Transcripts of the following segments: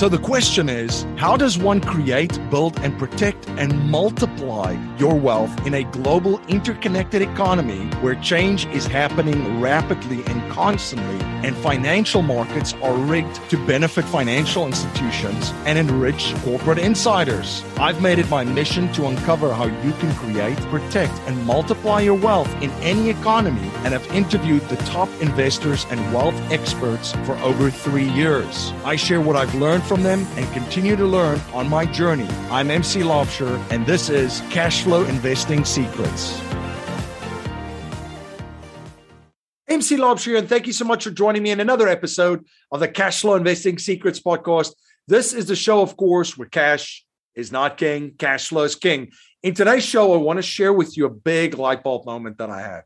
So the question is how does one create, build, and protect and multiply your wealth in a global interconnected economy where change is happening rapidly and constantly, and financial markets are rigged to benefit financial institutions and enrich corporate insiders? I've made it my mission to uncover how you can create, protect, and multiply your wealth in any economy and have interviewed the top investors and wealth experts for over three years. I share what I've learned from them and continue to learn on my journey. I'm MC Laubscher, and this is Cash Flow Investing Secrets. MC Laubscher, and thank you so much for joining me in another episode of the Cash Flow Investing Secrets podcast. This is the show, of course, where cash is not king, cash flow is king. In today's show, I want to share with you a big light bulb moment that I had.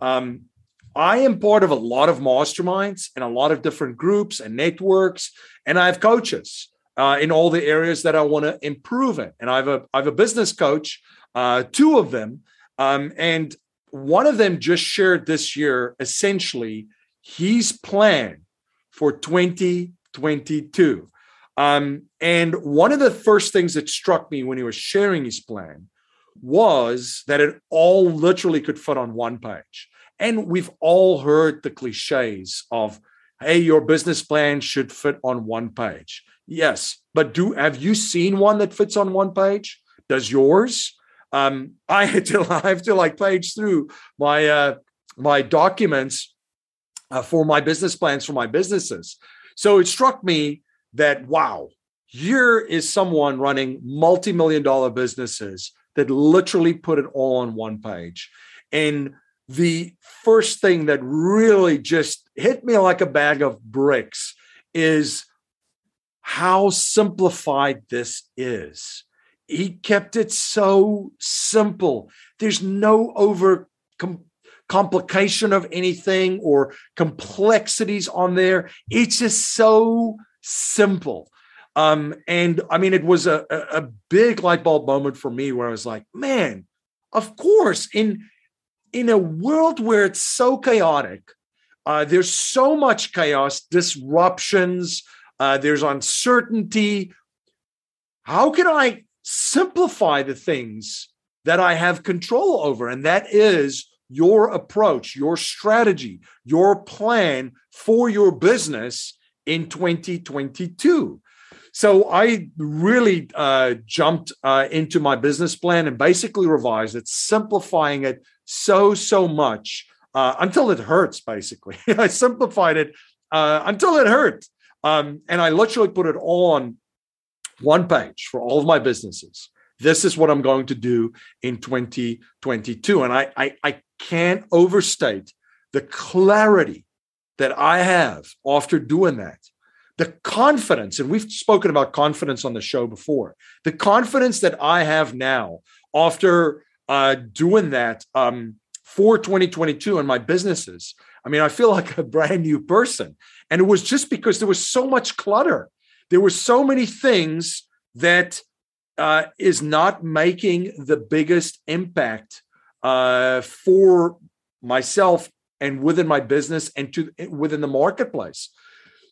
Um, I am part of a lot of masterminds and a lot of different groups and networks, and I have coaches uh, in all the areas that I want to improve in. And I have a I have a business coach, uh, two of them, um, and one of them just shared this year essentially his plan for 2022. Um, and one of the first things that struck me when he was sharing his plan was that it all literally could fit on one page. And we've all heard the cliches of, hey, your business plan should fit on one page. Yes, but do have you seen one that fits on one page? Does yours? Um, I had to I have to like page through my uh, my documents uh, for my business plans for my businesses. So it struck me that wow, here is someone running multi-million dollar businesses that literally put it all on one page. And the first thing that really just hit me like a bag of bricks is how simplified this is. He kept it so simple. There's no over com- complication of anything or complexities on there. It's just so simple. Um, and I mean, it was a, a big light bulb moment for me where I was like, man, of course, in in a world where it's so chaotic, uh, there's so much chaos, disruptions, uh, there's uncertainty. How can I simplify the things that I have control over? And that is your approach, your strategy, your plan for your business in 2022. So I really uh, jumped uh, into my business plan and basically revised it, simplifying it so so much uh, until it hurts. Basically, I simplified it uh, until it hurt, um, and I literally put it all on one page for all of my businesses. This is what I'm going to do in 2022, and I I, I can't overstate the clarity that I have after doing that the confidence, and we've spoken about confidence on the show before, the confidence that I have now after uh, doing that um, for 2022 and my businesses. I mean, I feel like a brand new person. And it was just because there was so much clutter. There were so many things that uh, is not making the biggest impact uh, for myself and within my business and to within the marketplace.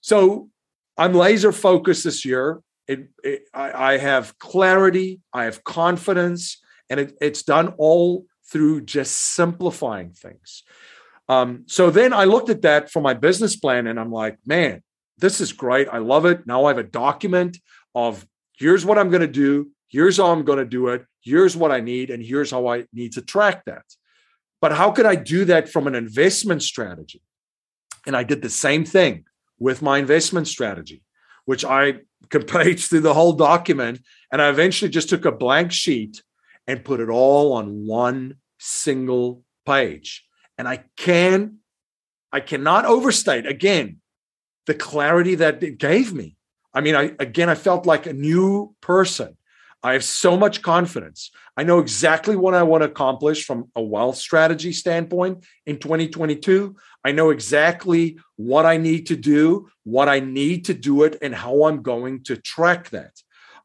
So I'm laser focused this year. It, it, I, I, have clarity, I have confidence, and it, it's done all through just simplifying things. Um, so then I looked at that for my business plan, and I'm like, man, this is great. I love it. Now I have a document of here's what I'm going to do, here's how I'm going to do it, here's what I need, and here's how I need to track that. But how could I do that from an investment strategy? And I did the same thing with my investment strategy, which I could page through the whole document. And I eventually just took a blank sheet and put it all on one single page. And I can, I cannot overstate again the clarity that it gave me. I mean, I again, I felt like a new person. I have so much confidence. I know exactly what I want to accomplish from a wealth strategy standpoint in 2022. I know exactly what I need to do, what I need to do it, and how I'm going to track that.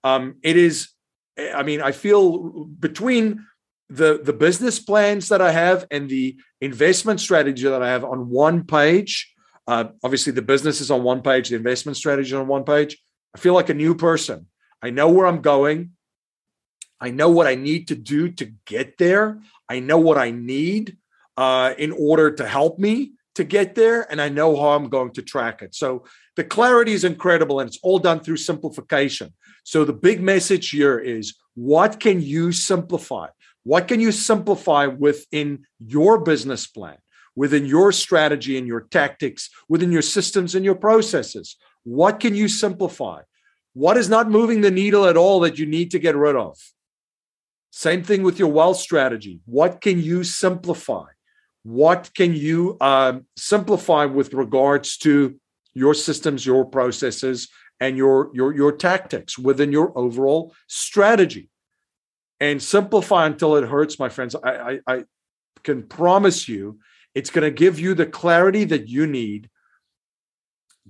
Um, it is, I mean, I feel between the the business plans that I have and the investment strategy that I have on one page. Uh, obviously, the business is on one page, the investment strategy on one page. I feel like a new person. I know where I'm going. I know what I need to do to get there. I know what I need uh, in order to help me to get there, and I know how I'm going to track it. So the clarity is incredible, and it's all done through simplification. So the big message here is what can you simplify? What can you simplify within your business plan, within your strategy and your tactics, within your systems and your processes? What can you simplify? What is not moving the needle at all that you need to get rid of? Same thing with your wealth strategy. What can you simplify? What can you um, simplify with regards to your systems, your processes, and your your your tactics within your overall strategy? And simplify until it hurts, my friends. I, I, I can promise you, it's going to give you the clarity that you need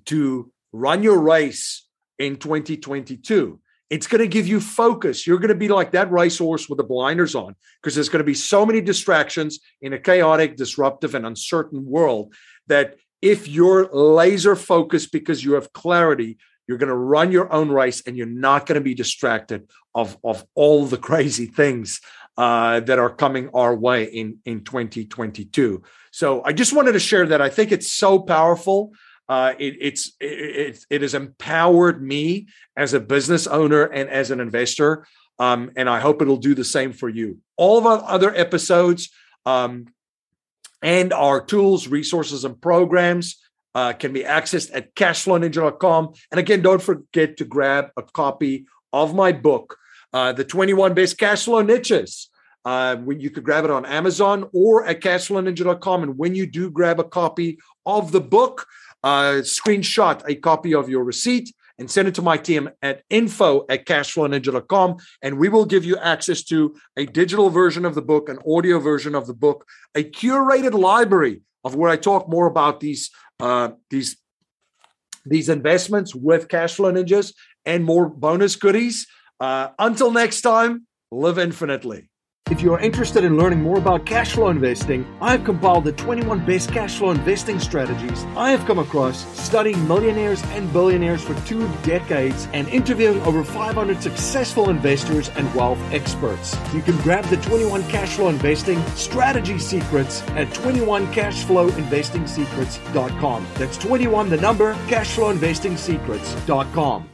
to run your race in 2022 it's going to give you focus. You're going to be like that racehorse with the blinders on because there's going to be so many distractions in a chaotic, disruptive, and uncertain world that if you're laser focused because you have clarity, you're going to run your own race and you're not going to be distracted of, of all the crazy things uh, that are coming our way in, in 2022. So I just wanted to share that. I think it's so powerful. Uh, it, it's it, it has empowered me as a business owner and as an investor, um, and I hope it'll do the same for you. All of our other episodes um, and our tools, resources, and programs uh, can be accessed at cashflowninja.com. And again, don't forget to grab a copy of my book, uh, The 21 Best Cash Flow Niches. Uh, you could grab it on Amazon or at cashflowninja.com. And when you do grab a copy of the book, uh, screenshot a copy of your receipt and send it to my team at info at cashflowninja.com. And we will give you access to a digital version of the book, an audio version of the book, a curated library of where I talk more about these uh, these these investments with Cashflow Ninjas and more bonus goodies. Uh, until next time, live infinitely. If you are interested in learning more about cash flow investing, I have compiled the 21 best cash flow investing strategies I have come across studying millionaires and billionaires for two decades and interviewing over 500 successful investors and wealth experts. You can grab the 21 cash flow investing strategy secrets at 21cashflowinvestingsecrets.com. That's 21 the number cashflowinvestingsecrets.com.